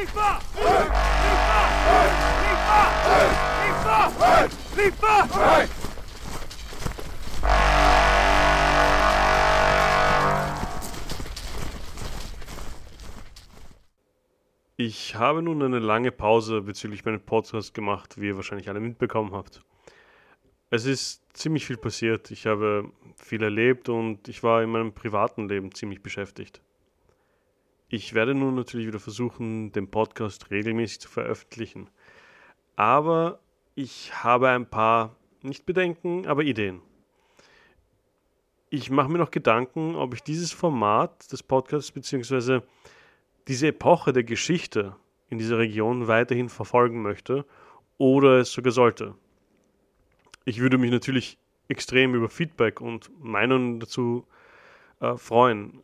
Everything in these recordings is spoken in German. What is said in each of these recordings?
Nicht wahr! Nicht! Ich habe nun eine lange Pause bezüglich meines Podcasts gemacht, wie ihr wahrscheinlich alle mitbekommen habt. Es ist ziemlich viel passiert. Ich habe viel erlebt und ich war in meinem privaten Leben ziemlich beschäftigt. Ich werde nun natürlich wieder versuchen, den Podcast regelmäßig zu veröffentlichen. Aber ich habe ein paar, nicht Bedenken, aber Ideen. Ich mache mir noch Gedanken, ob ich dieses Format des Podcasts bzw. diese Epoche der Geschichte in dieser Region weiterhin verfolgen möchte oder es sogar sollte. Ich würde mich natürlich extrem über Feedback und Meinungen dazu äh, freuen.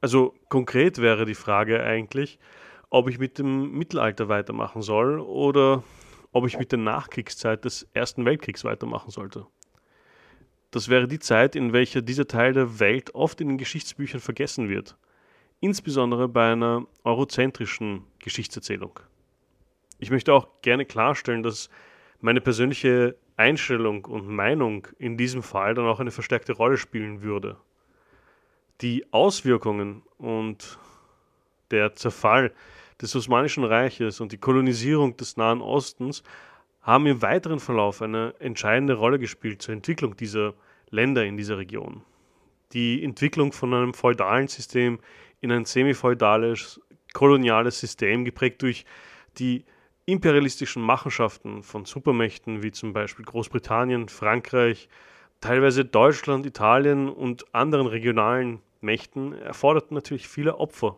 Also konkret wäre die Frage eigentlich, ob ich mit dem Mittelalter weitermachen soll oder ob ich mit der Nachkriegszeit des Ersten Weltkriegs weitermachen sollte. Das wäre die Zeit, in welcher dieser Teil der Welt oft in den Geschichtsbüchern vergessen wird, insbesondere bei einer eurozentrischen Geschichtserzählung. Ich möchte auch gerne klarstellen, dass meine persönliche Einstellung und Meinung in diesem Fall dann auch eine verstärkte Rolle spielen würde die Auswirkungen und der Zerfall des Osmanischen Reiches und die Kolonisierung des Nahen Ostens haben im weiteren Verlauf eine entscheidende Rolle gespielt zur Entwicklung dieser Länder in dieser Region. Die Entwicklung von einem feudalen System in ein semifeudales, koloniales System, geprägt durch die imperialistischen Machenschaften von Supermächten wie zum Beispiel Großbritannien, Frankreich, teilweise Deutschland, Italien und anderen regionalen Mächten erforderten natürlich viele Opfer.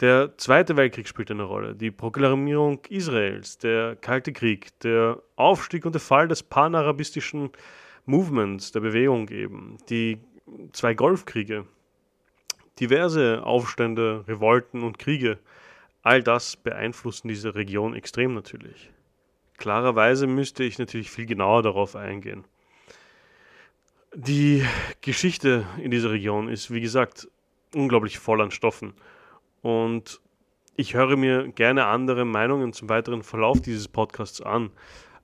Der Zweite Weltkrieg spielte eine Rolle, die Proklamierung Israels, der Kalte Krieg, der Aufstieg und der Fall des panarabistischen Movements, der Bewegung eben, die zwei Golfkriege, diverse Aufstände, Revolten und Kriege, all das beeinflussen diese Region extrem natürlich. Klarerweise müsste ich natürlich viel genauer darauf eingehen. Die Geschichte in dieser Region ist, wie gesagt, unglaublich voll an Stoffen. Und ich höre mir gerne andere Meinungen zum weiteren Verlauf dieses Podcasts an.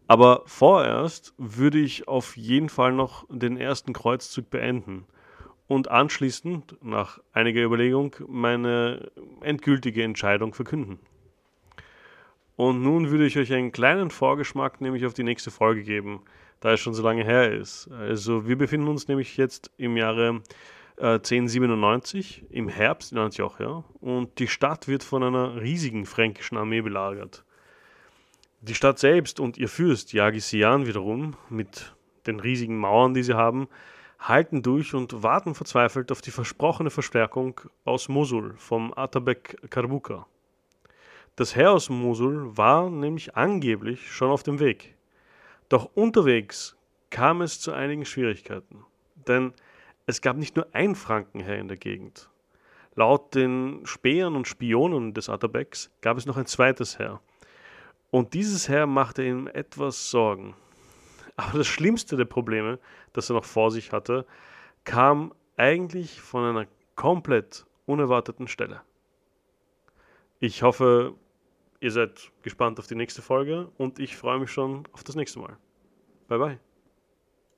Aber vorerst würde ich auf jeden Fall noch den ersten Kreuzzug beenden und anschließend, nach einiger Überlegung, meine endgültige Entscheidung verkünden. Und nun würde ich euch einen kleinen Vorgeschmack nämlich auf die nächste Folge geben da es schon so lange her ist. Also wir befinden uns nämlich jetzt im Jahre äh, 1097, im Herbst in Antiochia, und die Stadt wird von einer riesigen fränkischen Armee belagert. Die Stadt selbst und ihr Fürst Jagisian wiederum, mit den riesigen Mauern, die sie haben, halten durch und warten verzweifelt auf die versprochene Verstärkung aus Mosul vom Atabek Karbuka. Das Heer aus Mosul war nämlich angeblich schon auf dem Weg. Doch unterwegs kam es zu einigen Schwierigkeiten, denn es gab nicht nur ein Frankenheer in der Gegend. Laut den Spähern und Spionen des Atabeks gab es noch ein zweites Heer. Und dieses Heer machte ihm etwas Sorgen. Aber das schlimmste der Probleme, das er noch vor sich hatte, kam eigentlich von einer komplett unerwarteten Stelle. Ich hoffe, Ihr seid gespannt auf die nächste Folge und ich freue mich schon auf das nächste Mal. Bye bye.